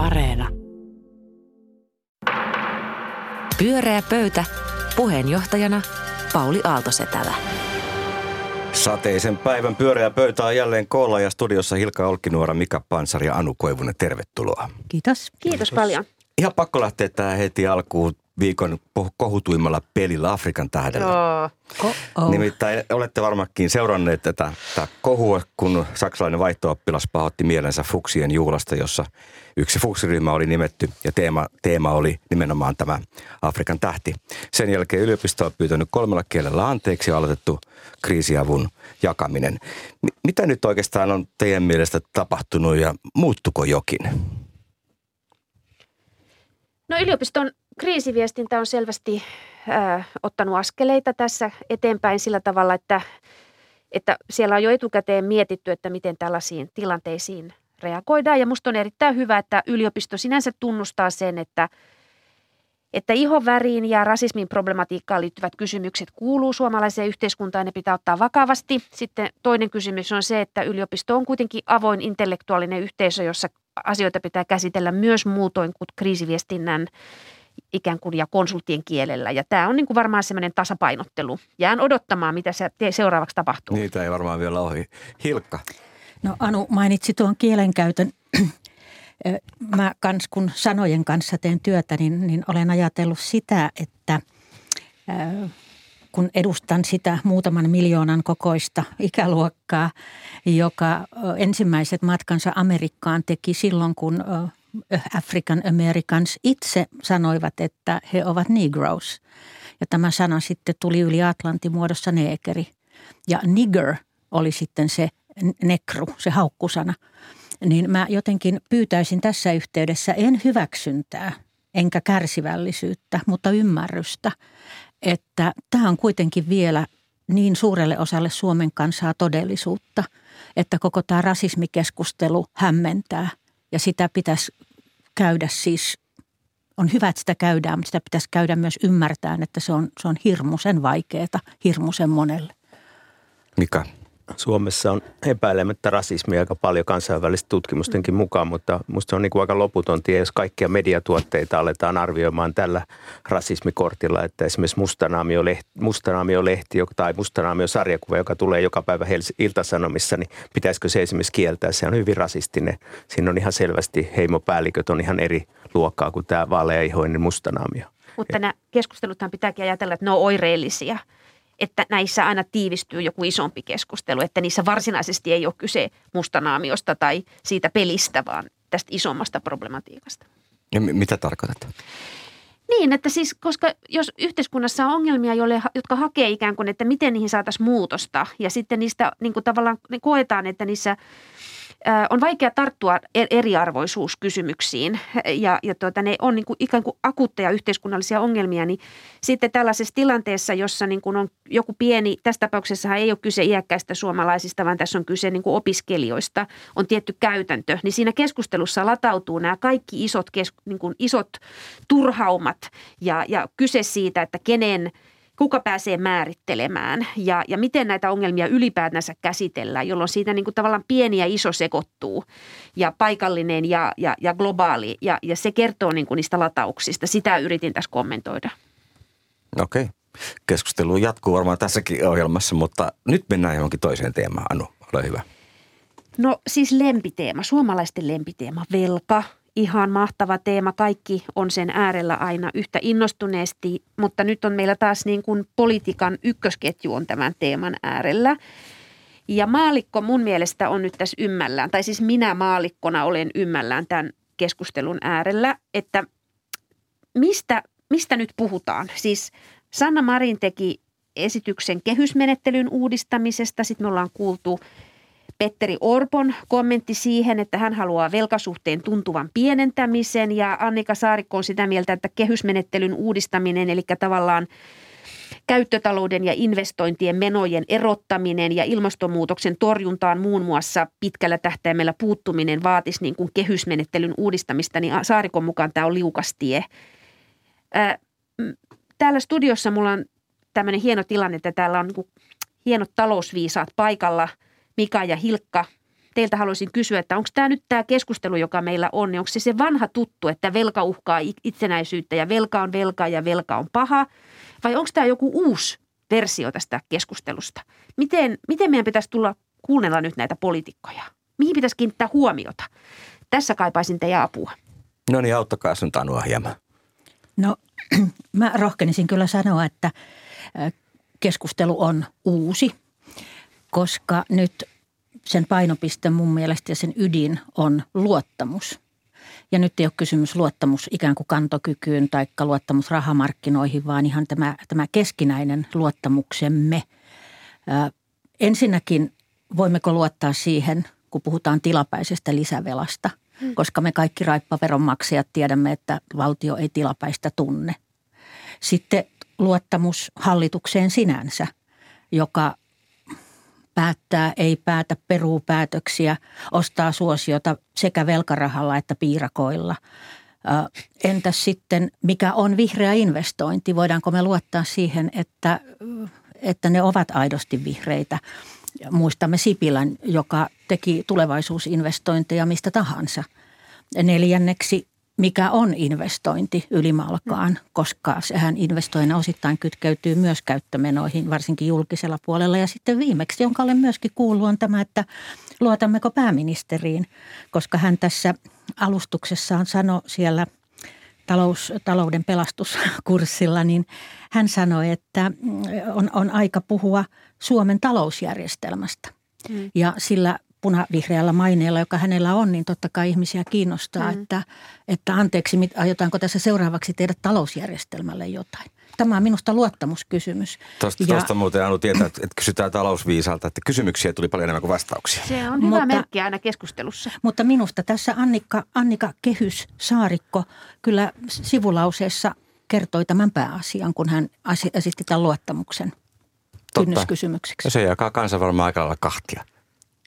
Areena. Pyöreä pöytä. Puheenjohtajana Pauli Aaltosetälä. Sateisen päivän pyöreä pöytä on jälleen koolla ja studiossa Hilka Olkinuora, Mika Pansari ja Anu Koivunen. Tervetuloa. Kiitos. Kiitos paljon. Ihan pakko lähteä tähän heti alkuun viikon kohutuimmalla pelillä Afrikan tähdellä. Oh. Nimittäin olette varmaankin seuranneet tätä, tätä kohua, kun saksalainen vaihtooppilas pahoitti mielensä fuksien juhlasta, jossa yksi fuksiryhmä oli nimetty ja teema, teema oli nimenomaan tämä Afrikan tähti. Sen jälkeen yliopisto on pyytänyt kolmella kielellä anteeksi ja aloitettu kriisiavun jakaminen. M- mitä nyt oikeastaan on teidän mielestä tapahtunut ja muuttuko jokin? No yliopiston kriisiviestintä on selvästi äh, ottanut askeleita tässä eteenpäin sillä tavalla, että, että siellä on jo etukäteen mietitty, että miten tällaisiin tilanteisiin reagoidaan. Ja musta on erittäin hyvä, että yliopisto sinänsä tunnustaa sen, että, että ihoväriin ja rasismin problematiikkaan liittyvät kysymykset kuuluu suomalaiseen yhteiskuntaan ja ne pitää ottaa vakavasti. Sitten toinen kysymys on se, että yliopisto on kuitenkin avoin intellektuaalinen yhteisö, jossa asioita pitää käsitellä myös muutoin kuin kriisiviestinnän ikään kuin ja konsulttien kielellä. Ja tämä on niin kuin varmaan semmoinen tasapainottelu. Jään odottamaan, mitä se seuraavaksi tapahtuu. Niitä ei varmaan vielä ohi. Hilkka. No Anu mainitsi tuon kielenkäytön. Mä kans, kun sanojen kanssa teen työtä, niin, niin olen ajatellut sitä, että kun edustan sitä muutaman miljoonan kokoista ikäluokkaa, joka ensimmäiset matkansa Amerikkaan teki silloin, kun African Americans itse sanoivat, että he ovat Negroes. Ja tämä sana sitten tuli yli Atlantin muodossa neekeri. Ja nigger oli sitten se nekru, se haukkusana. Niin mä jotenkin pyytäisin tässä yhteydessä en hyväksyntää enkä kärsivällisyyttä, mutta ymmärrystä, että tämä on kuitenkin vielä niin suurelle osalle Suomen kansaa todellisuutta, että koko tämä rasismikeskustelu hämmentää ja sitä pitäisi käydä siis, on hyvä, että sitä käydään, mutta sitä pitäisi käydä myös ymmärtäen, että se on, se on hirmuisen vaikeaa, hirmuisen monelle. Mika? Suomessa on epäilemättä rasismia aika paljon kansainvälistä tutkimustenkin mukaan, mutta minusta on niin kuin aika loputon tie, jos kaikkia mediatuotteita aletaan arvioimaan tällä rasismikortilla, että esimerkiksi Mustanaamio-lehti, Mustanaamio-lehti tai Mustanaamio-sarjakuva, joka tulee joka päivä Iltasanomissa, niin pitäisikö se esimerkiksi kieltää? Se on hyvin rasistinen. Siinä on ihan selvästi heimopäälliköt on ihan eri luokkaa kuin tämä vaaleaihoinen Mustanaamio. Mutta nämä keskusteluthan pitääkin ajatella, että ne on oireellisia – että näissä aina tiivistyy joku isompi keskustelu, että niissä varsinaisesti ei ole kyse mustanaamiosta tai siitä pelistä, vaan tästä isommasta problematiikasta. Ja mitä tarkoitat? Niin, että siis, koska jos yhteiskunnassa on ongelmia, joille, jotka hakee ikään kuin, että miten niihin saataisiin muutosta ja sitten niistä niin kuin tavallaan koetaan, että niissä – on vaikea tarttua e-, eriarvoisuuskysymyksiin. Ja, ja tuota, ne on niin kuin ikään kuin akuutteja yhteiskunnallisia ongelmia, niin sitten tällaisessa tilanteessa, jossa niin kuin on joku pieni, tässä tapauksessa ei ole kyse iäkkäistä suomalaisista, vaan tässä on kyse niin kuin opiskelijoista, on tietty käytäntö, niin siinä keskustelussa latautuu nämä kaikki isot, kes, niin kuin isot turhaumat. Ja, ja kyse siitä, että kenen – kuka pääsee määrittelemään ja, ja miten näitä ongelmia ylipäätänsä käsitellään, jolloin siitä niin kuin tavallaan pieni ja iso sekoittuu ja paikallinen ja, ja, ja globaali ja, ja se kertoo niin kuin niistä latauksista. Sitä yritin tässä kommentoida. Okei. Okay. Keskustelu jatkuu varmaan tässäkin ohjelmassa, mutta nyt mennään johonkin toiseen teemaan. Anu, ole hyvä. No siis lempiteema, suomalaisten lempiteema, velka – ihan mahtava teema. Kaikki on sen äärellä aina yhtä innostuneesti, mutta nyt on meillä taas niin kuin politiikan ykkösketju on tämän teeman äärellä. Ja maalikko mun mielestä on nyt tässä ymmällään, tai siis minä maalikkona olen ymmällään tämän keskustelun äärellä, että mistä, mistä nyt puhutaan. Siis Sanna Marin teki esityksen kehysmenettelyn uudistamisesta, sitten me ollaan kuultu – Petteri Orpon kommentti siihen, että hän haluaa velkasuhteen tuntuvan pienentämisen ja Annika Saarikko on sitä mieltä, että kehysmenettelyn uudistaminen, eli tavallaan käyttötalouden ja investointien menojen erottaminen ja ilmastonmuutoksen torjuntaan muun muassa pitkällä tähtäimellä puuttuminen vaatisi niin kuin kehysmenettelyn uudistamista, niin Saarikon mukaan tämä on liukastie. Täällä studiossa mulla on tämmöinen hieno tilanne, että täällä on niin hienot talousviisaat paikalla – Mika ja Hilkka. teiltä haluaisin kysyä, että onko tämä nyt tämä keskustelu, joka meillä on, niin onko se se vanha tuttu, että velka uhkaa itsenäisyyttä ja velka on velka ja velka on paha, vai onko tämä joku uusi versio tästä keskustelusta? Miten, miten meidän pitäisi tulla kuunnella nyt näitä poliitikkoja? Mihin pitäisi kiinnittää huomiota? Tässä kaipaisin teidän apua. No niin, auttakaa sun Tanua hieman. No mä rohkenisin kyllä sanoa, että keskustelu on uusi, koska nyt sen painopiste mun mielestä ja sen ydin on luottamus. Ja nyt ei ole kysymys luottamus ikään kuin kantokykyyn tai luottamus rahamarkkinoihin, vaan ihan tämä, tämä keskinäinen luottamuksemme. ensinnäkin voimmeko luottaa siihen, kun puhutaan tilapäisestä lisävelasta, mm. koska me kaikki raippaveronmaksajat tiedämme, että valtio ei tilapäistä tunne. Sitten luottamus hallitukseen sinänsä, joka päättää, ei päätä, peruu päätöksiä, ostaa suosiota sekä velkarahalla että piirakoilla. Entäs sitten, mikä on vihreä investointi? Voidaanko me luottaa siihen, että, että ne ovat aidosti vihreitä? Muistamme Sipilän, joka teki tulevaisuusinvestointeja mistä tahansa. Neljänneksi, mikä on investointi ylimalkaan, koska sehän investoina osittain kytkeytyy myös käyttömenoihin, varsinkin julkisella puolella. Ja sitten viimeksi, jonka olen myöskin kuullut, on tämä, että luotammeko pääministeriin, koska hän tässä alustuksessaan sanoi siellä talous, talouden pelastuskurssilla, niin hän sanoi, että on, on aika puhua Suomen talousjärjestelmästä. Mm. Ja sillä punavihreällä maineella, joka hänellä on, niin totta kai ihmisiä kiinnostaa, mm. että, että anteeksi, aiotaanko tässä seuraavaksi tehdä talousjärjestelmälle jotain. Tämä on minusta luottamuskysymys. Tuosta, ja, tuosta muuten Anu tietää, että, että kysytään talousviisalta, että kysymyksiä tuli paljon enemmän kuin vastauksia. Se on hyvä mutta, merkki aina keskustelussa. Mutta minusta tässä Annika, Annika Kehys Saarikko kyllä sivulauseessa kertoi tämän pääasian, kun hän esitti tämän luottamuksen kynnyskysymykseksi. Ja se jakaa kansan varmaan aika lailla kahtia.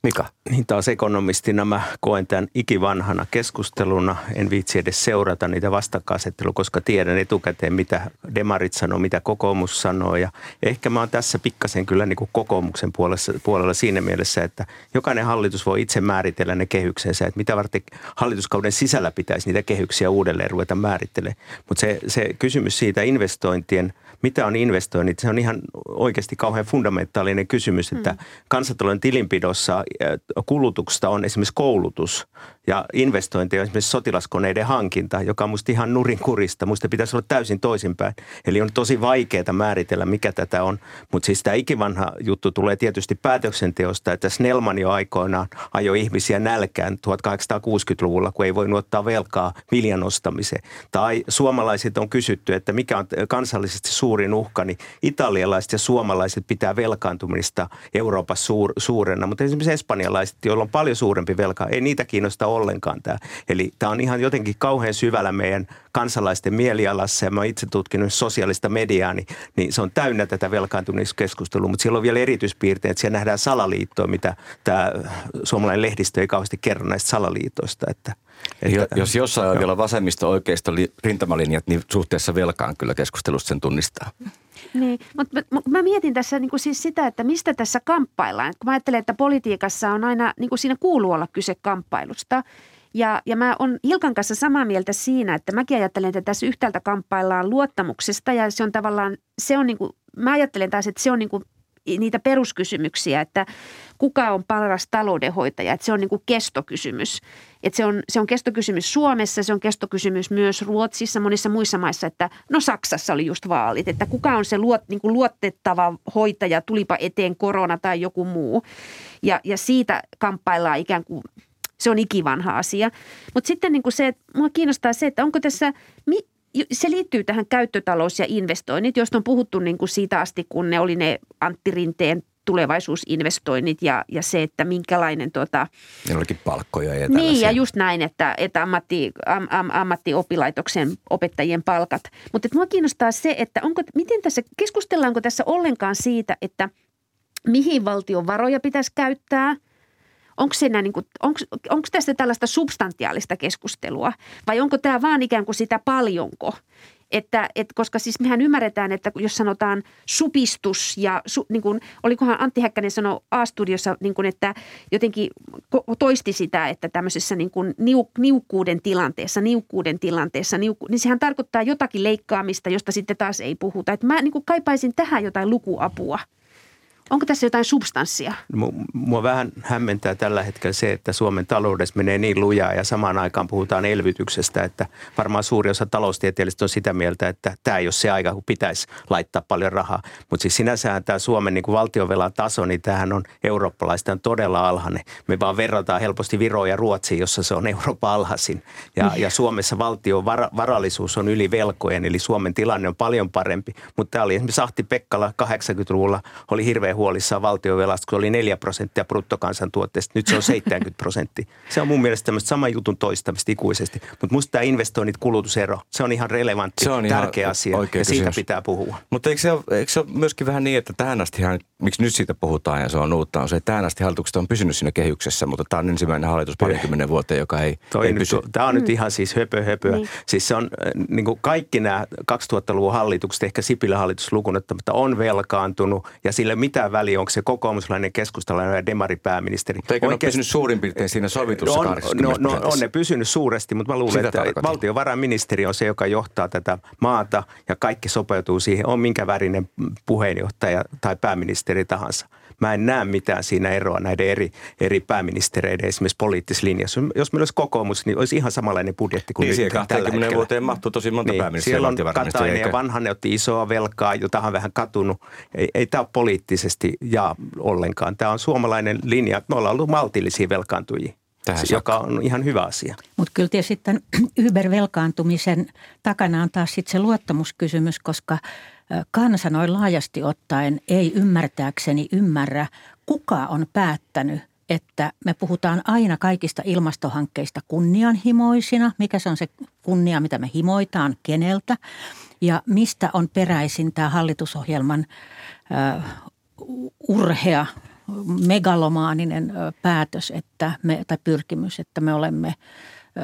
Mika? Niin taas ekonomistina mä koen tämän ikivanhana keskusteluna. En viitsi edes seurata niitä vastakkainasettelua, koska tiedän etukäteen, mitä demarit sanoo, mitä kokoomus sanoo. Ja ehkä mä oon tässä pikkasen kyllä niin kuin kokoomuksen puolella, puolella siinä mielessä, että jokainen hallitus voi itse määritellä ne kehyksensä, että mitä varten hallituskauden sisällä pitäisi niitä kehyksiä uudelleen ruveta määrittelemään. Mutta se, se kysymys siitä investointien – mitä on investoinnit, se on ihan oikeasti kauhean fundamentaalinen kysymys, että mm. kansantalouden tilinpidossa kulutuksesta on esimerkiksi koulutus ja investointi on esimerkiksi sotilaskoneiden hankinta, joka on musta ihan nurinkurista. Musta pitäisi olla täysin toisinpäin. Eli on tosi vaikeaa määritellä, mikä tätä on. Mutta siis tämä ikivanha juttu tulee tietysti päätöksenteosta, että Snellman jo aikoinaan ajoi ihmisiä nälkään 1860-luvulla, kun ei voi ottaa velkaa viljan ostamiseen. Tai suomalaiset on kysytty, että mikä on kansallisesti suurin uhka, niin italialaiset ja suomalaiset pitää velkaantumista Euroopassa suur, suurena. Mutta esimerkiksi espanjalaiset, joilla on paljon suurempi velka, ei niitä kiinnosta ollenkaan tämä. Eli tämä on ihan jotenkin kauhean syvällä meidän kansalaisten mielialassa ja mä oon itse tutkinut sosiaalista mediaa, niin, niin se on täynnä tätä velkaantumiskeskustelua, mutta siellä on vielä erityispiirteet, että siellä nähdään salaliittoa, mitä tämä suomalainen lehdistö ei kauheasti kerro näistä salaliitoista. Että, että, Jos jossain on vielä vasemmista oikeista rintamalinjat, niin suhteessa velkaan kyllä keskustelusta sen tunnistaa. Niin, mutta mä, mä mietin tässä niin kuin siis sitä, että mistä tässä kamppaillaan. Kun mä ajattelen, että politiikassa on aina, niin kuin siinä kuuluu olla kyse kamppailusta. Ja, ja mä oon Hilkan kanssa samaa mieltä siinä, että mäkin ajattelen, että tässä yhtäältä kamppaillaan luottamuksesta ja se on tavallaan, se on niin kuin, mä ajattelen taas, että se on niin kuin niitä peruskysymyksiä, että kuka on paras taloudenhoitaja, että se on niin kuin kestokysymys. Että se, on, se on kestokysymys Suomessa, se on kestokysymys myös Ruotsissa, monissa muissa maissa, että no Saksassa oli just vaalit, että kuka on se luot, niin kuin luotettava hoitaja, tulipa eteen korona tai joku muu. Ja, ja siitä kamppaillaan ikään kuin se on ikivanha asia. Mutta sitten niin kuin se, että mua kiinnostaa se, että onko tässä, se liittyy tähän käyttötalous- ja investoinnit, joista on puhuttu niin kuin siitä asti, kun ne oli ne Antti Rinteen tulevaisuusinvestoinnit ja, ja se, että minkälainen... Tuota, ne olikin palkkoja ja Niin, ja just näin, että, että ammatti, am, am, ammattioppilaitoksen opettajien palkat. Mutta minua kiinnostaa se, että onko, miten tässä, keskustellaanko tässä ollenkaan siitä, että mihin valtion varoja pitäisi käyttää – Onko, siinä niin kuin, onko, onko tästä tällaista substantiaalista keskustelua vai onko tämä vaan ikään kuin sitä paljonko? Että, et, koska siis mehän ymmärretään, että jos sanotaan supistus ja su, niin kuin, olikohan Antti Häkkänen sanoi A-studiossa, niin kuin, että jotenkin toisti sitä, että tämmöisessä niin kuin niuk, niukkuuden tilanteessa, niukkuuden tilanteessa, niukku, niin sehän tarkoittaa jotakin leikkaamista, josta sitten taas ei puhuta. Että mä niin kuin kaipaisin tähän jotain lukuapua. Onko tässä jotain substanssia? Mua vähän hämmentää tällä hetkellä se, että Suomen taloudessa menee niin lujaa ja samaan aikaan puhutaan elvytyksestä, että varmaan suuri osa taloustieteellistä on sitä mieltä, että tämä ei ole se aika, kun pitäisi laittaa paljon rahaa. Mutta siis sinänsähän tämä Suomen niin kuin valtionvelan taso, niin tämähän on eurooppalaista todella alhainen. Me vaan verrataan helposti Viroa ja Ruotsiin, jossa se on Euroopan alhaisin. Ja, ja Suomessa valtion var, varallisuus on yli velkojen, eli Suomen tilanne on paljon parempi. Mutta tämä oli esimerkiksi Ahti Pekkala 80-luvulla, oli hirveän huolissaan valtiovelasta, kun oli 4 prosenttia bruttokansantuotteesta. Nyt se on 70 prosenttia. Se on mun mielestä tämmöistä saman jutun toistamista ikuisesti. Mutta musta tämä investoinnit kulutusero, se on ihan relevantti, se on tärkeä ihan asia ja kysymys. siitä pitää puhua. Mutta eikö se, ole, eikö se ole myöskin vähän niin, että tähän asti, miksi nyt siitä puhutaan ja se on uutta, on se, että tähän asti hallitukset on pysynyt siinä kehyksessä, mutta tämä on ensimmäinen hallitus parinkymmenen vuoteen, joka ei, Toi ei nyt, pysy. Tämä on nyt ihan siis höpö höpö. Niin. Siis se on niin kuin kaikki nämä 2000-luvun hallitukset, ehkä Sipilä hallitus lukunottamatta, on velkaantunut ja sillä mitään väliä, onko se kokoomuslainen, keskustalainen ja demaripääministeri. Eikö Oikeasti... ne pysynyt suurin piirtein siinä sovitussa on, no, no, on ne pysynyt suuresti, mutta mä luulen, Sitä että tarkoitin. valtiovarainministeri on se, joka johtaa tätä maata ja kaikki sopeutuu siihen, on minkä värinen puheenjohtaja tai pääministeri tahansa. Mä en näe mitään siinä eroa näiden eri, eri pääministereiden esimerkiksi poliittisessa linjassa. Jos meillä olisi kokoomus, niin olisi ihan samanlainen budjetti kuin niin, nyt tällä 20 hetkellä. vuoteen mahtuu tosi monta niin, pääministeriä. Siellä on Katainen ja Vanhanen otti isoa velkaa, jota on vähän katunut. Ei, ei tämä ole poliittisesti ja ollenkaan. Tämä on suomalainen linja. Me ollaan ollut maltillisia velkaantujia. Tähän joka on ihan hyvä asia. Mutta kyllä tietysti tämän Uber-velkaantumisen takana on taas sitten se luottamuskysymys, koska kansa noin laajasti ottaen ei ymmärtääkseni ymmärrä, kuka on päättänyt, että me puhutaan aina kaikista ilmastohankkeista kunnianhimoisina. Mikä se on se kunnia, mitä me himoitaan, keneltä ja mistä on peräisin tämä hallitusohjelman uh, urhea megalomaaninen päätös että me, tai pyrkimys, että me olemme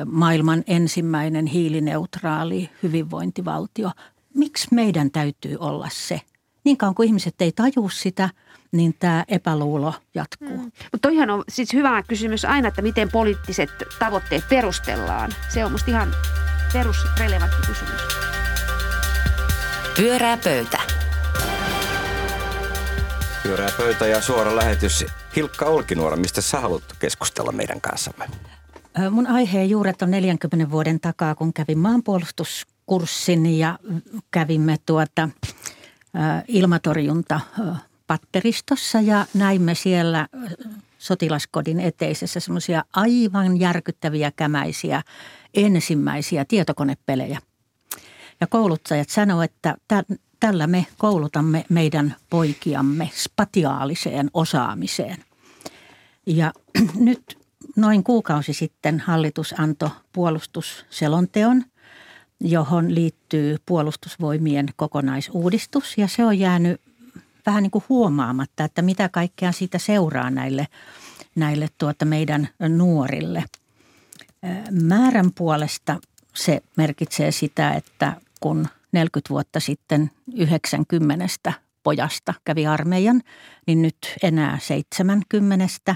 maailman ensimmäinen hiilineutraali hyvinvointivaltio. Miksi meidän täytyy olla se? Niin kauan kuin ihmiset ei taju sitä, niin tämä epäluulo jatkuu. Mm. Mutta toihan on siis hyvä kysymys aina, että miten poliittiset tavoitteet perustellaan. Se on musta ihan perusrelevantti kysymys. Pyörää pöytä. Pyörää pöytä ja suora lähetys. Hilkka Olkinuora, mistä sä haluat keskustella meidän kanssamme? Mun aiheen juuret on 40 vuoden takaa, kun kävin maanpuolustuskurssin ja kävimme tuota ilmatorjunta patteristossa ja näimme siellä sotilaskodin eteisessä semmoisia aivan järkyttäviä kämäisiä ensimmäisiä tietokonepelejä. Ja kouluttajat sanoivat, että tällä me koulutamme meidän poikiamme spatiaaliseen osaamiseen. Ja nyt noin kuukausi sitten hallitus antoi puolustusselonteon, johon liittyy puolustusvoimien kokonaisuudistus. Ja se on jäänyt vähän niin kuin huomaamatta, että mitä kaikkea siitä seuraa näille, näille tuota meidän nuorille. Määrän puolesta se merkitsee sitä, että kun 40 vuotta sitten 90 pojasta kävi armeijan, niin nyt enää 70,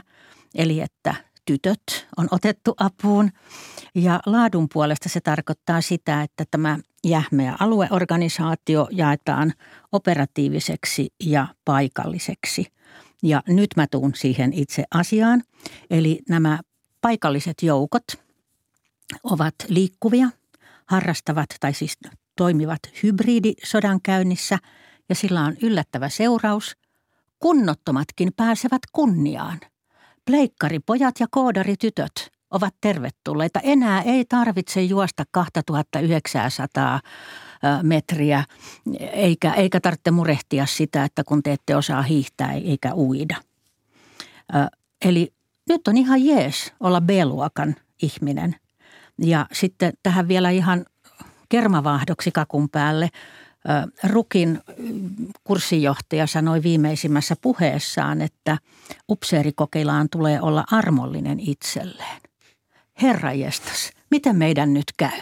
eli että tytöt on otettu apuun. Ja laadun puolesta se tarkoittaa sitä, että tämä jähmeä alueorganisaatio jaetaan operatiiviseksi ja paikalliseksi. Ja nyt mä tuun siihen itse asiaan. Eli nämä paikalliset joukot ovat liikkuvia, harrastavat tai siis toimivat hybridisodankäynnissä ja sillä on yllättävä seuraus. Kunnottomatkin pääsevät kunniaan. Pleikkaripojat ja koodaritytöt ovat tervetulleita. Enää ei tarvitse juosta 2900 metriä, eikä, eikä tarvitse murehtia sitä, että kun te ette osaa hiihtää eikä uida. Eli nyt on ihan jees olla B-luokan ihminen. Ja sitten tähän vielä ihan kermavaahdoksi kakun päälle. Rukin kurssijohtaja sanoi viimeisimmässä puheessaan, että upseerikokeilaan tulee olla armollinen itselleen. Herra jestas, miten meidän nyt käy?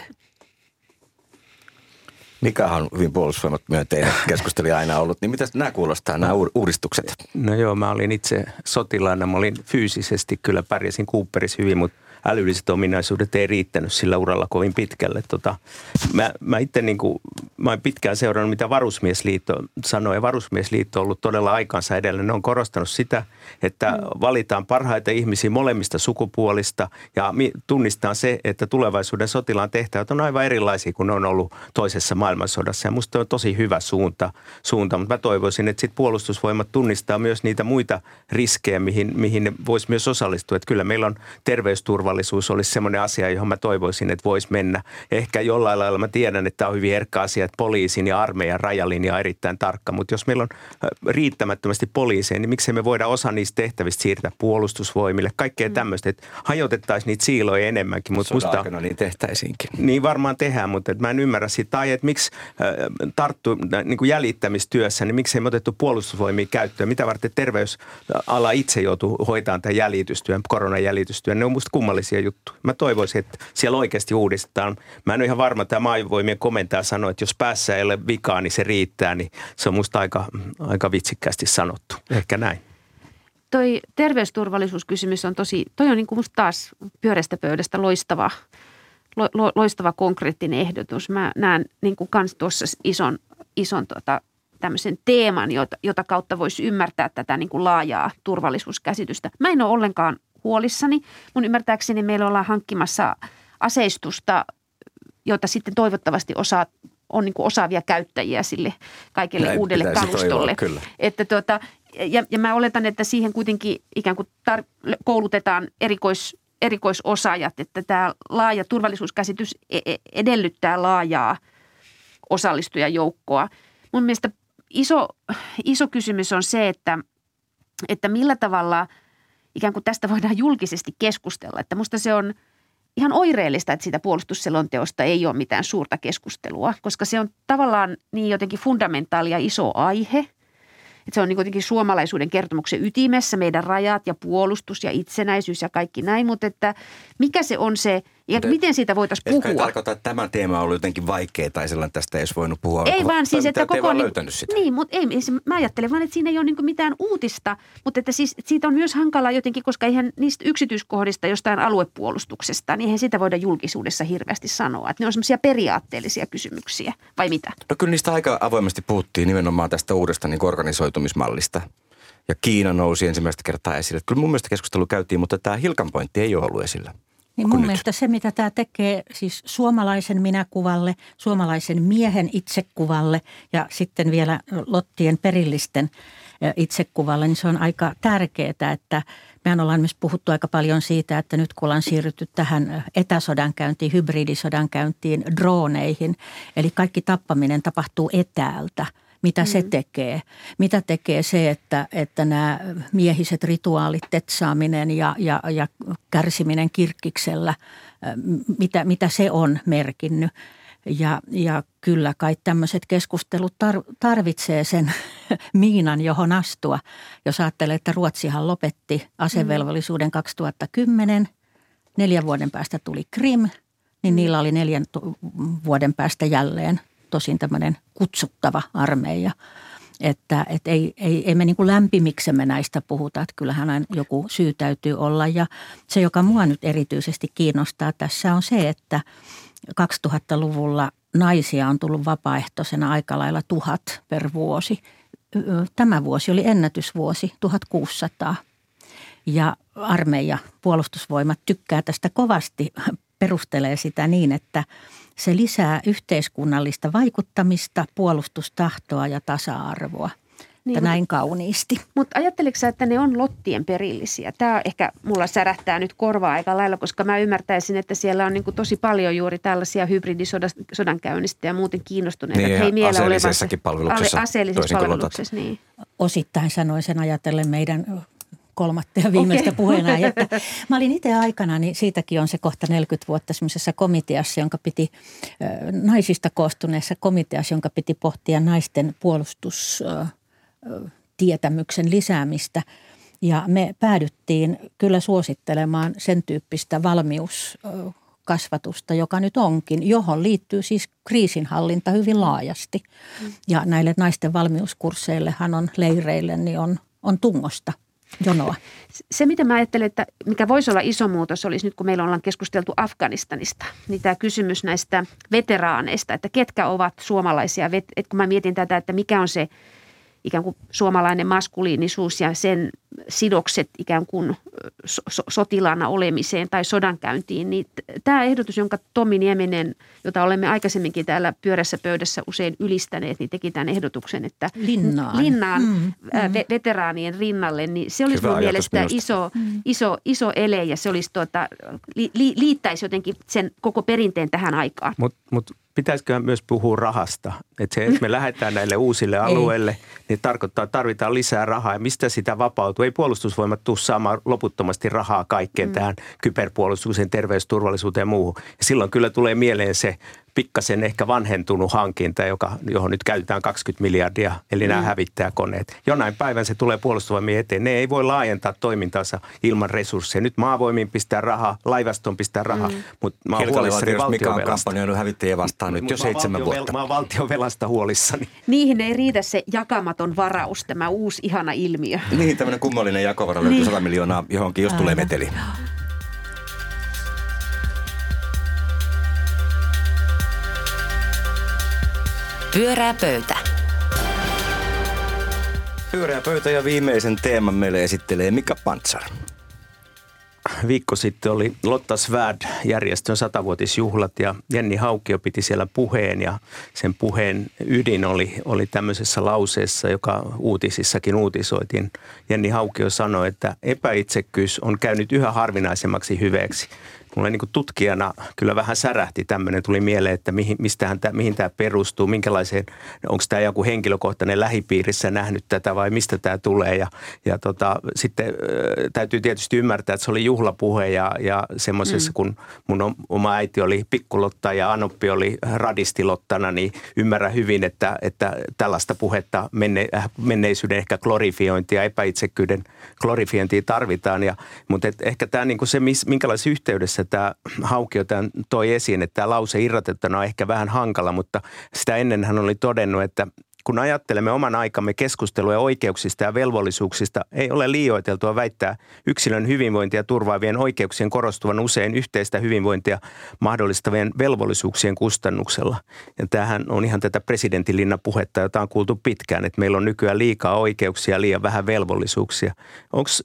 Mikä on hyvin puolustusvoimat myönteinen keskustelija aina ollut, niin mitä nämä kuulostaa, nämä uudistukset? No joo, mä olin itse sotilaana, mä olin fyysisesti, kyllä pärjäsin Cooperissa hyvin, mutta älylliset ominaisuudet ei riittänyt sillä uralla kovin pitkälle. Tota, mä, mä itse niin kuin, mä olen pitkään seurannut, mitä Varusmiesliitto sanoi, ja Varusmiesliitto on ollut todella aikansa edellä. Ne on korostanut sitä, että mm. valitaan parhaita ihmisiä molemmista sukupuolista ja tunnistaa se, että tulevaisuuden sotilaan tehtävät on aivan erilaisia kuin ne on ollut toisessa maailmansodassa. Ja musta on tosi hyvä suunta, suunta mutta mä toivoisin, että sit puolustusvoimat tunnistaa myös niitä muita riskejä, mihin, mihin ne voisi myös osallistua. Että kyllä meillä on terveysturva turvallisuus olisi semmoinen asia, johon mä toivoisin, että voisi mennä. Ehkä jollain lailla mä tiedän, että tämä on hyvin herkkä asia, poliisin ja armeijan rajalinja on erittäin tarkka, mutta jos meillä on riittämättömästi poliiseja, niin miksei me voida osa niistä tehtävistä siirtää puolustusvoimille, kaikkea mm. tämmöistä, että hajotettaisiin niitä siiloja enemmänkin. Mutta musta, niin tehtäisiinkin. Niin varmaan tehdään, mutta mä en ymmärrä sitä, tai että miksi tarttu niin kuin jäljittämistyössä, niin miksei me otettu puolustusvoimia käyttöön, mitä varten terveysala itse joutuu hoitamaan tämän jäljitystyön, koronajäljitystyön, ne on musta kummallisia juttuja. Mä toivoisin, että siellä oikeasti uudistetaan. Mä en ole ihan varma, että maavoimien komentaja sanoi, että jos päässä ei ole vikaa, niin se riittää, niin se on musta aika, aika vitsikkäästi sanottu. Ehkä näin. Toi terveysturvallisuuskysymys on tosi, toi on niin kuin musta taas pyöreästä pöydästä loistava, lo, lo, loistava konkreettinen ehdotus. Mä näen niin kuin kans tuossa ison, ison tota, tämmöisen teeman, jota, jota kautta voisi ymmärtää tätä niin kuin laajaa turvallisuuskäsitystä. Mä en ole ollenkaan huolissani. Mun ymmärtääkseni meillä ollaan hankkimassa aseistusta, jota sitten toivottavasti osaa, on niin kuin osaavia käyttäjiä sille kaikille Näin uudelle kalustolle. Toivoa, että tuota, ja, ja mä oletan, että siihen kuitenkin ikään kuin tar- koulutetaan erikois, erikoisosaajat, että tämä laaja turvallisuuskäsitys e-, e-, edellyttää laajaa osallistujajoukkoa. Mun mielestä iso, iso kysymys on se, että, että millä tavalla – ikään kuin tästä voidaan julkisesti keskustella. Että musta se on ihan oireellista, että siitä puolustusselonteosta ei ole mitään suurta keskustelua, koska se on tavallaan niin jotenkin fundamentaali ja iso aihe. Että se on niin kuitenkin suomalaisuuden kertomuksen ytimessä, meidän rajat ja puolustus ja itsenäisyys ja kaikki näin, mutta että mikä se on se – ja Mutta miten siitä voitaisiin puhua? Ei tarkoita, että tämä teema on ollut jotenkin vaikea tai sellainen, tästä ei olisi voinut puhua. Ei vaan siis, että koko... Niin, löytänyt sitä. Niin, mutta ei, mä ajattelen vaan, että siinä ei ole niin mitään uutista, mutta että siis että siitä on myös hankala jotenkin, koska eihän niistä yksityiskohdista jostain aluepuolustuksesta, niin eihän sitä voida julkisuudessa hirveästi sanoa. Että ne on semmoisia periaatteellisia kysymyksiä, vai mitä? No kyllä niistä aika avoimesti puhuttiin nimenomaan tästä uudesta niin organisoitumismallista ja Kiina nousi ensimmäistä kertaa esille. Kyllä mun mielestä keskustelu käytiin, mutta tämä Hilkan pointti ei ole ollut esillä. Niin mun nyt? mielestä se, mitä tämä tekee siis suomalaisen minäkuvalle, suomalaisen miehen itsekuvalle ja sitten vielä Lottien perillisten itsekuvalle, niin se on aika tärkeää, että mehän ollaan myös puhuttu aika paljon siitä, että nyt kun ollaan siirrytty tähän etäsodankäyntiin, hybridisodankäyntiin, droneihin, eli kaikki tappaminen tapahtuu etäältä – mitä mm. se tekee. Mitä tekee se, että, että nämä miehiset rituaalit, tetsaaminen ja, ja, ja kärsiminen kirkkiksellä, mitä, mitä se on merkinnyt. Ja, ja kyllä kai tämmöiset keskustelut tar- tarvitsee sen miinan, johon astua. Jos ajattelee, että Ruotsihan lopetti asevelvollisuuden 2010, neljän vuoden päästä tuli Krim, niin niillä oli neljän vuoden päästä jälleen tosin tämmöinen kutsuttava armeija. Että et ei, ei, ei me niin kuin lämpimiksemme näistä puhuta, että kyllähän aina joku syy täytyy olla. Ja se, joka mua nyt erityisesti kiinnostaa tässä on se, että 2000-luvulla naisia on tullut vapaaehtoisena aika lailla tuhat per vuosi. Tämä vuosi oli ennätysvuosi, 1600. Ja armeija, puolustusvoimat tykkää tästä kovasti, perustelee sitä niin, että – se lisää yhteiskunnallista vaikuttamista, puolustustahtoa ja tasa-arvoa. Niin, mutta, näin kauniisti. Mutta ajatteliko sä, että ne on lottien perillisiä? Tämä ehkä mulla särähtää nyt korvaa aika lailla, koska mä ymmärtäisin, että siellä on niin kuin tosi paljon juuri tällaisia hybridisodan käynnistä ja muuten kiinnostuneita. Niin, hei, aseellisessakin palveluksessa. Aseellisessa palveluksessa, niin. Osittain sanoin sen ajatellen meidän kolmatta ja viimeistä okay. puheenaihetta. Mä olin itse aikana, niin siitäkin on se kohta 40 vuotta semmoisessa komiteassa, jonka piti, naisista koostuneessa komiteassa, jonka piti pohtia naisten puolustustietämyksen lisäämistä. Ja me päädyttiin kyllä suosittelemaan sen tyyppistä valmius kasvatusta, joka nyt onkin, johon liittyy siis kriisinhallinta hyvin laajasti. Ja näille naisten valmiuskursseillehan on leireille, niin on, on tungosta jonoa. Se, mitä mä ajattelen, että mikä voisi olla iso muutos, olisi nyt kun meillä ollaan keskusteltu Afganistanista, niin tämä kysymys näistä veteraaneista, että ketkä ovat suomalaisia, että kun mä mietin tätä, että mikä on se ikään kuin suomalainen maskuliinisuus ja sen sidokset ikään kuin so- so- sotilaana olemiseen tai sodankäyntiin, niin tämä ehdotus, jonka Tommi Nieminen, jota olemme aikaisemminkin täällä pyörässä pöydässä usein ylistäneet, niin teki tämän ehdotuksen, että linnaan, linnaan mm, mm. veteraanien rinnalle, niin se olisi mun mielestä iso, mm. iso, iso ele ja se olisi tuota, li, li, liittäisi jotenkin sen koko perinteen tähän aikaan. Mutta mut pitäisikö myös puhua rahasta? Että se, että me lähdetään näille uusille alueille, niin tarkoittaa, että tarvitaan lisää rahaa. Ja mistä sitä vapautuu? Ei puolustusvoimat tule saamaan loputtomasti rahaa kaikkeen mm. tähän kyberpuolustukseen, terveysturvallisuuteen ja muuhun. Ja silloin kyllä tulee mieleen se pikkasen ehkä vanhentunut hankinta, joka, johon nyt käytetään 20 miljardia, eli nämä mm. hävittäjäkoneet. Jonain päivän se tulee puolustusvoimien eteen. Ne ei voi laajentaa toimintaansa ilman resursseja. Nyt maavoimiin pistää rahaa, laivaston pistää rahaa, mm. mutta mä oon huolissani mikä on kampanjoinut hävittäjiä vastaan nyt jo seitsemän vuotta. Mä oon valtion velasta huolissani. Niihin ei riitä se jakamaton varaus, tämä uusi ihana ilmiö. Niin, tämmöinen kummallinen jakovara löytyy niin. 100 miljoonaa johonkin, jos tulee meteli. Pyörää pöytä. Pyörää pöytä ja viimeisen teeman meille esittelee Mika Pantsar. Viikko sitten oli Lotta Svärd järjestön satavuotisjuhlat ja Jenni Haukio piti siellä puheen ja sen puheen ydin oli, oli tämmöisessä lauseessa, joka uutisissakin uutisoitiin. Jenni Haukio sanoi, että epäitsekkyys on käynyt yhä harvinaisemmaksi hyveeksi mulle niin tutkijana kyllä vähän särähti tämmöinen, tuli mieleen, että mihin, mistähän tämä, mihin tämä perustuu, minkälaiseen, onko tämä joku henkilökohtainen lähipiirissä nähnyt tätä vai mistä tämä tulee. Ja, ja tota, sitten täytyy tietysti ymmärtää, että se oli juhlapuhe ja, ja semmoisessa, mm. kun mun oma äiti oli pikkulotta ja Anoppi oli radistilottana, niin ymmärrän hyvin, että, että tällaista puhetta menne, äh, menneisyyden ehkä glorifiointia, epäitsekyyden glorifiointia tarvitaan. Ja, mutta et ehkä tämä niin se, minkälaisessa yhteydessä tämä Haukio tämän toi esiin, että tämä lause irrotettuna on ehkä vähän hankala, mutta sitä ennen hän oli todennut, että kun ajattelemme oman aikamme keskustelua oikeuksista ja velvollisuuksista, ei ole liioiteltua väittää yksilön hyvinvointia turvaavien oikeuksien korostuvan usein yhteistä hyvinvointia mahdollistavien velvollisuuksien kustannuksella. Ja tämähän on ihan tätä presidentin puhetta, jota on kuultu pitkään, että meillä on nykyään liikaa oikeuksia ja liian vähän velvollisuuksia. Onks,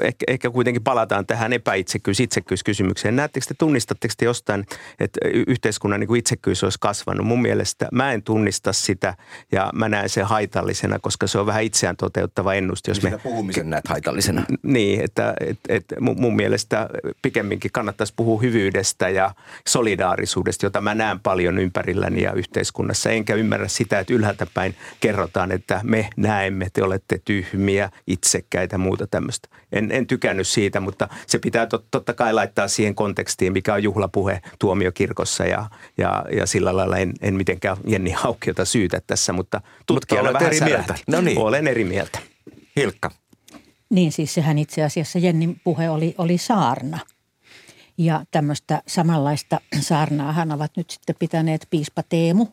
ehkä, ehkä kuitenkin palataan tähän epäitsekkyys, itsekkyyskysymykseen. Näettekö te, tunnistatteko te jostain, että yhteiskunnan niin itsekkyys olisi kasvanut? Mun mielestä mä en tunnista sitä – ja mä näen sen haitallisena, koska se on vähän itseään toteuttava ennuste. Jos me puhumisen näet haitallisena. Niin, että et, et mun mielestä pikemminkin kannattaisi puhua hyvyydestä ja solidaarisuudesta, jota mä näen paljon ympärilläni ja yhteiskunnassa. Enkä ymmärrä sitä, että ylhäältä päin kerrotaan, että me näemme, te olette tyhmiä, itsekkäitä ja muuta tämmöistä. En, en tykännyt siitä, mutta se pitää tot, totta kai laittaa siihen kontekstiin, mikä on juhlapuhe tuomiokirkossa ja, ja, ja sillä lailla en, en mitenkään Jenni Haukkiota syytä tässä, mutta tutkijana mutta vähän eri mieltä. No niin. Olen eri mieltä. Hilkka. Niin siis sehän itse asiassa Jennin puhe oli, oli saarna. Ja tämmöistä samanlaista saarnaahan ovat nyt sitten pitäneet piispa Teemu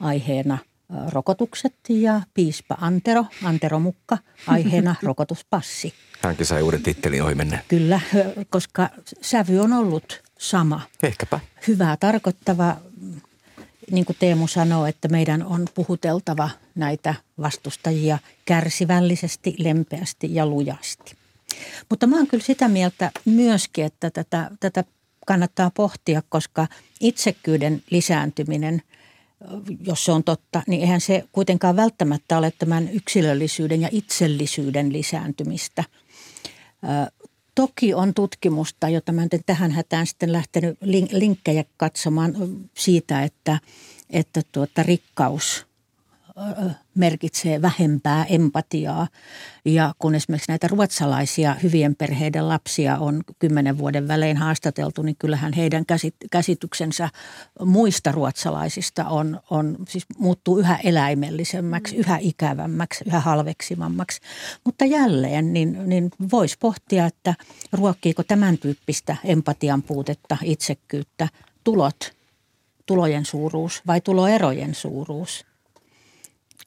aiheena rokotukset ja piispa Antero, Antero Mukka aiheena rokotuspassi. Hänkin sai uuden tittelin ohi mennä. Kyllä, koska sävy on ollut sama. Ehkäpä. Hyvää tarkoittava niin kuin Teemu sanoo, että meidän on puhuteltava näitä vastustajia kärsivällisesti, lempeästi ja lujasti. Mutta mä oon kyllä sitä mieltä myöskin, että tätä, tätä kannattaa pohtia, koska itsekkyyden lisääntyminen, jos se on totta, niin eihän se kuitenkaan välttämättä ole tämän yksilöllisyyden ja itsellisyyden lisääntymistä. Toki on tutkimusta, jota mä en tähän hätään sitten lähtenyt linkkejä katsomaan siitä, että, että tuota rikkaus merkitsee vähempää empatiaa. Ja kun esimerkiksi näitä ruotsalaisia hyvien perheiden lapsia on kymmenen vuoden välein haastateltu, niin kyllähän heidän käsityksensä muista ruotsalaisista on, on siis muuttuu yhä eläimellisemmäksi, yhä ikävämmäksi, yhä halveksimammaksi. Mutta jälleen niin, niin voisi pohtia, että ruokkiiko tämän tyyppistä empatian puutetta, itsekkyyttä, tulot – tulojen suuruus vai tuloerojen suuruus?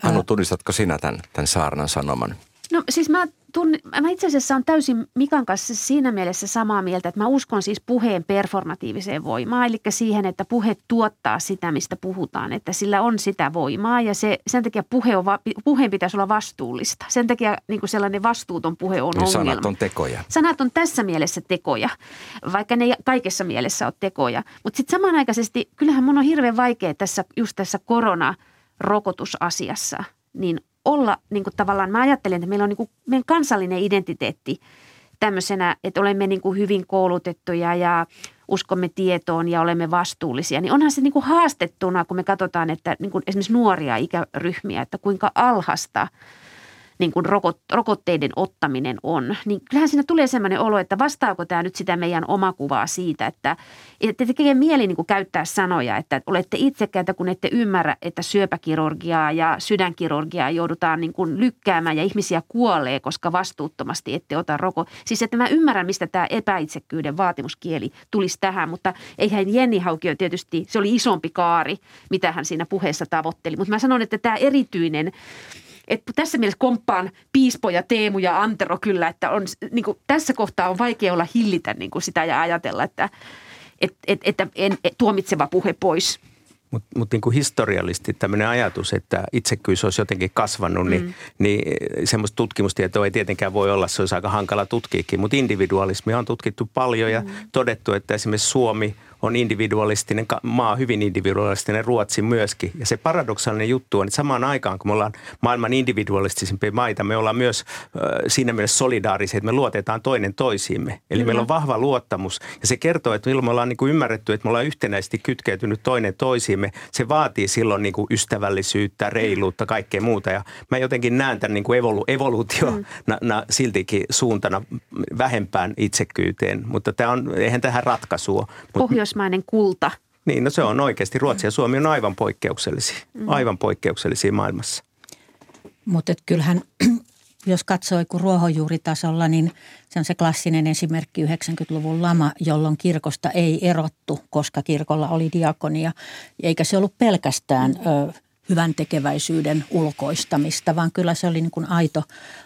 Anu, tunnistatko sinä tämän, tämän saarnan sanoman? No siis mä, tunn, mä itse asiassa on täysin Mikan kanssa siinä mielessä samaa mieltä, että mä uskon siis puheen performatiiviseen voimaan, eli siihen, että puhe tuottaa sitä, mistä puhutaan, että sillä on sitä voimaa ja se, sen takia puhe on, puheen pitäisi olla vastuullista. Sen takia niin kuin sellainen vastuuton puhe on niin ongelma. Sanat on tekoja. Sanat on tässä mielessä tekoja, vaikka ne kaikessa mielessä on tekoja. Mutta sitten samanaikaisesti, kyllähän mun on hirveän vaikea tässä, just tässä koronarokotusasiassa, niin olla niin kuin tavallaan, mä ajattelen, että meillä on niin kuin, meidän kansallinen identiteetti tämmöisenä, että olemme niin kuin hyvin koulutettuja ja uskomme tietoon ja olemme vastuullisia, niin onhan se niin kuin haastettuna, kun me katsotaan, että niin kuin esimerkiksi nuoria ikäryhmiä, että kuinka alhasta – niin kuin rokot, rokotteiden ottaminen on, niin kyllähän siinä tulee sellainen olo, että vastaako tämä nyt sitä meidän omakuvaa siitä, että, että tekee mieli niin kuin käyttää sanoja, että olette itsekäitä, kun ette ymmärrä, että syöpäkirurgiaa ja sydänkirurgiaa joudutaan niin kuin lykkäämään ja ihmisiä kuolee, koska vastuuttomasti ette ota roko. Siis että mä ymmärrän, mistä tämä epäitsekkyyden vaatimuskieli tulisi tähän, mutta eihän Jenni Haukio tietysti, se oli isompi kaari, mitä hän siinä puheessa tavoitteli. Mutta mä sanon, että tämä erityinen että tässä mielessä komppaan piispoja, Teemu ja Antero kyllä, että on, niin kuin, tässä kohtaa on vaikea olla hillitä niin kuin sitä ja ajatella, että et, et, että en, et, tuomitseva puhe pois. Mutta mut niin historiallisesti tämmöinen ajatus, että itsekkyys olisi jotenkin kasvanut, niin, mm. niin, niin semmoista tutkimustietoa ei tietenkään voi olla, se olisi aika hankala tutkiikin. Mutta individualismia on tutkittu paljon ja mm. todettu, että esimerkiksi Suomi on individualistinen maa, hyvin individualistinen, Ruotsi myöskin. Ja se paradoksaalinen juttu on, että samaan aikaan, kun me ollaan maailman individualistisimpia maita, me ollaan myös äh, siinä mielessä solidaarisia, että me luotetaan toinen toisiimme. Eli mm meillä on vahva luottamus. Ja se kertoo, että milloin me ollaan niin kuin ymmärretty, että me ollaan yhtenäisesti kytkeytynyt toinen toisiimme, se vaatii silloin niin kuin ystävällisyyttä, reiluutta, kaikkea muuta. Ja mä jotenkin näen tämän niin kuin evolu- evoluutio mm. siltikin suuntana vähempään itsekyyteen. Mutta tämä on, eihän tähän ratkaisua. Pohjois pohjoismainen kulta. Niin, no se on oikeasti. Ruotsi ja Suomi on aivan poikkeuksellisia, mm. aivan poikkeuksellisia maailmassa. Mutta kyllähän, jos katsoo kun ruohonjuuritasolla, niin se on se klassinen esimerkki 90-luvun lama, jolloin kirkosta ei erottu, koska kirkolla oli diakonia. Eikä se ollut pelkästään ö, hyvän tekeväisyyden ulkoistamista, vaan kyllä se oli niin kuin aito,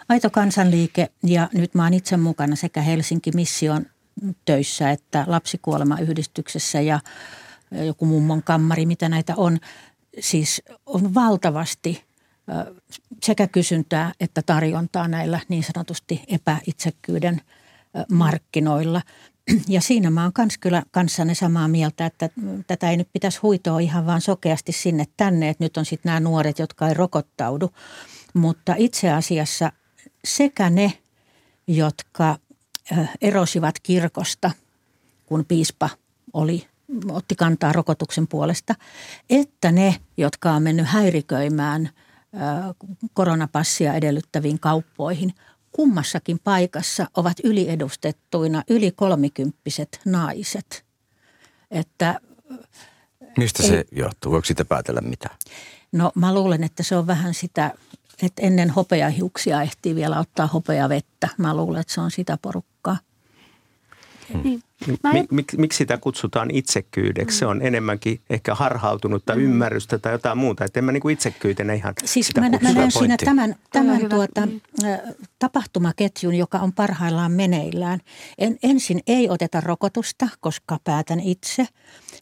aito kansanliike. Ja nyt mä oon itse mukana sekä Helsinki Mission töissä, että lapsikuolemayhdistyksessä ja joku mummon kammari, mitä näitä on. Siis on valtavasti sekä kysyntää että tarjontaa näillä niin sanotusti epäitsekkyyden markkinoilla. Ja siinä mä oon kans kyllä kanssanne samaa mieltä, että tätä ei nyt pitäisi huitoa ihan vaan sokeasti sinne tänne, että nyt on sitten nämä nuoret, jotka ei rokottaudu. Mutta itse asiassa sekä ne, jotka erosivat kirkosta, kun piispa oli, otti kantaa rokotuksen puolesta, että ne, jotka on mennyt häiriköimään koronapassia edellyttäviin kauppoihin, kummassakin paikassa ovat yliedustettuina yli kolmikymppiset naiset. Että, Mistä ei, se johtuu? Voiko sitä päätellä mitä? No mä luulen, että se on vähän sitä että ennen hopeahiuksia ehtii vielä ottaa hopeavettä. Mä luulen, että se on sitä porukkaa. Hmm. Niin. Mik, miksi sitä kutsutaan itsekyydeksi? Se on enemmänkin ehkä harhautunutta mm. ymmärrystä tai jotain muuta. Että en mä niin itsekkyytenä ihan Siis sitä mä, mä näen siinä tämän, tämän tuota, mm. tapahtumaketjun, joka on parhaillaan meneillään. En, ensin ei oteta rokotusta, koska päätän itse.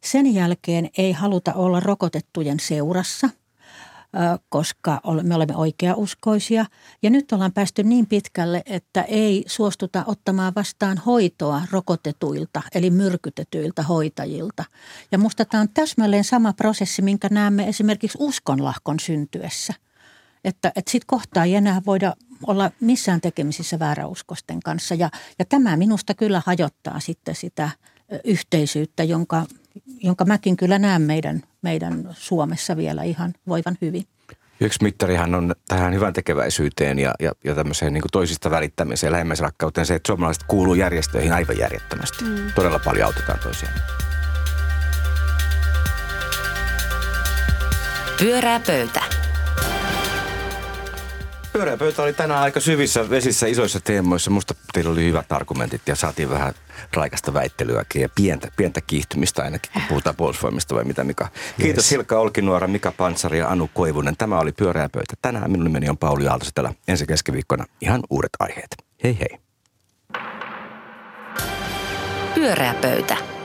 Sen jälkeen ei haluta olla rokotettujen seurassa – koska me olemme oikeauskoisia. Ja nyt ollaan päästy niin pitkälle, että ei suostuta ottamaan vastaan hoitoa rokotetuilta, eli myrkytetyiltä hoitajilta. Ja musta tämä on täsmälleen sama prosessi, minkä näemme esimerkiksi uskonlahkon syntyessä. Että, että sitten kohtaa ei enää voida olla missään tekemisissä vääräuskosten kanssa. Ja, ja tämä minusta kyllä hajottaa sitten sitä yhteisyyttä, jonka jonka mäkin kyllä näen meidän, meidän Suomessa vielä ihan voivan hyvin. Yksi mittarihan on tähän hyvän tekeväisyyteen ja, ja, ja tämmöiseen niin toisista välittämiseen, lähemmäisrakkauteen se, että suomalaiset kuuluu järjestöihin aivan järjettömästi. Mm. Todella paljon autetaan toisiaan. Pyörää pöytä. Pyöreä pöytä oli tänään aika syvissä vesissä isoissa teemoissa. Musta teillä oli hyvät argumentit ja saatiin vähän raikasta väittelyäkin ja pientä, pientä kiihtymistä ainakin, kun puhutaan puolustusvoimista vai mitä Mika. Kiitos yes. Hilkka Olkinuora, Mika Panssari ja Anu Koivunen. Tämä oli Pyöreä pöytä. Tänään minun nimeni on Pauli Aaltosetälä. Ensi keskiviikkona ihan uudet aiheet. Hei hei. Pyöreä pöytä.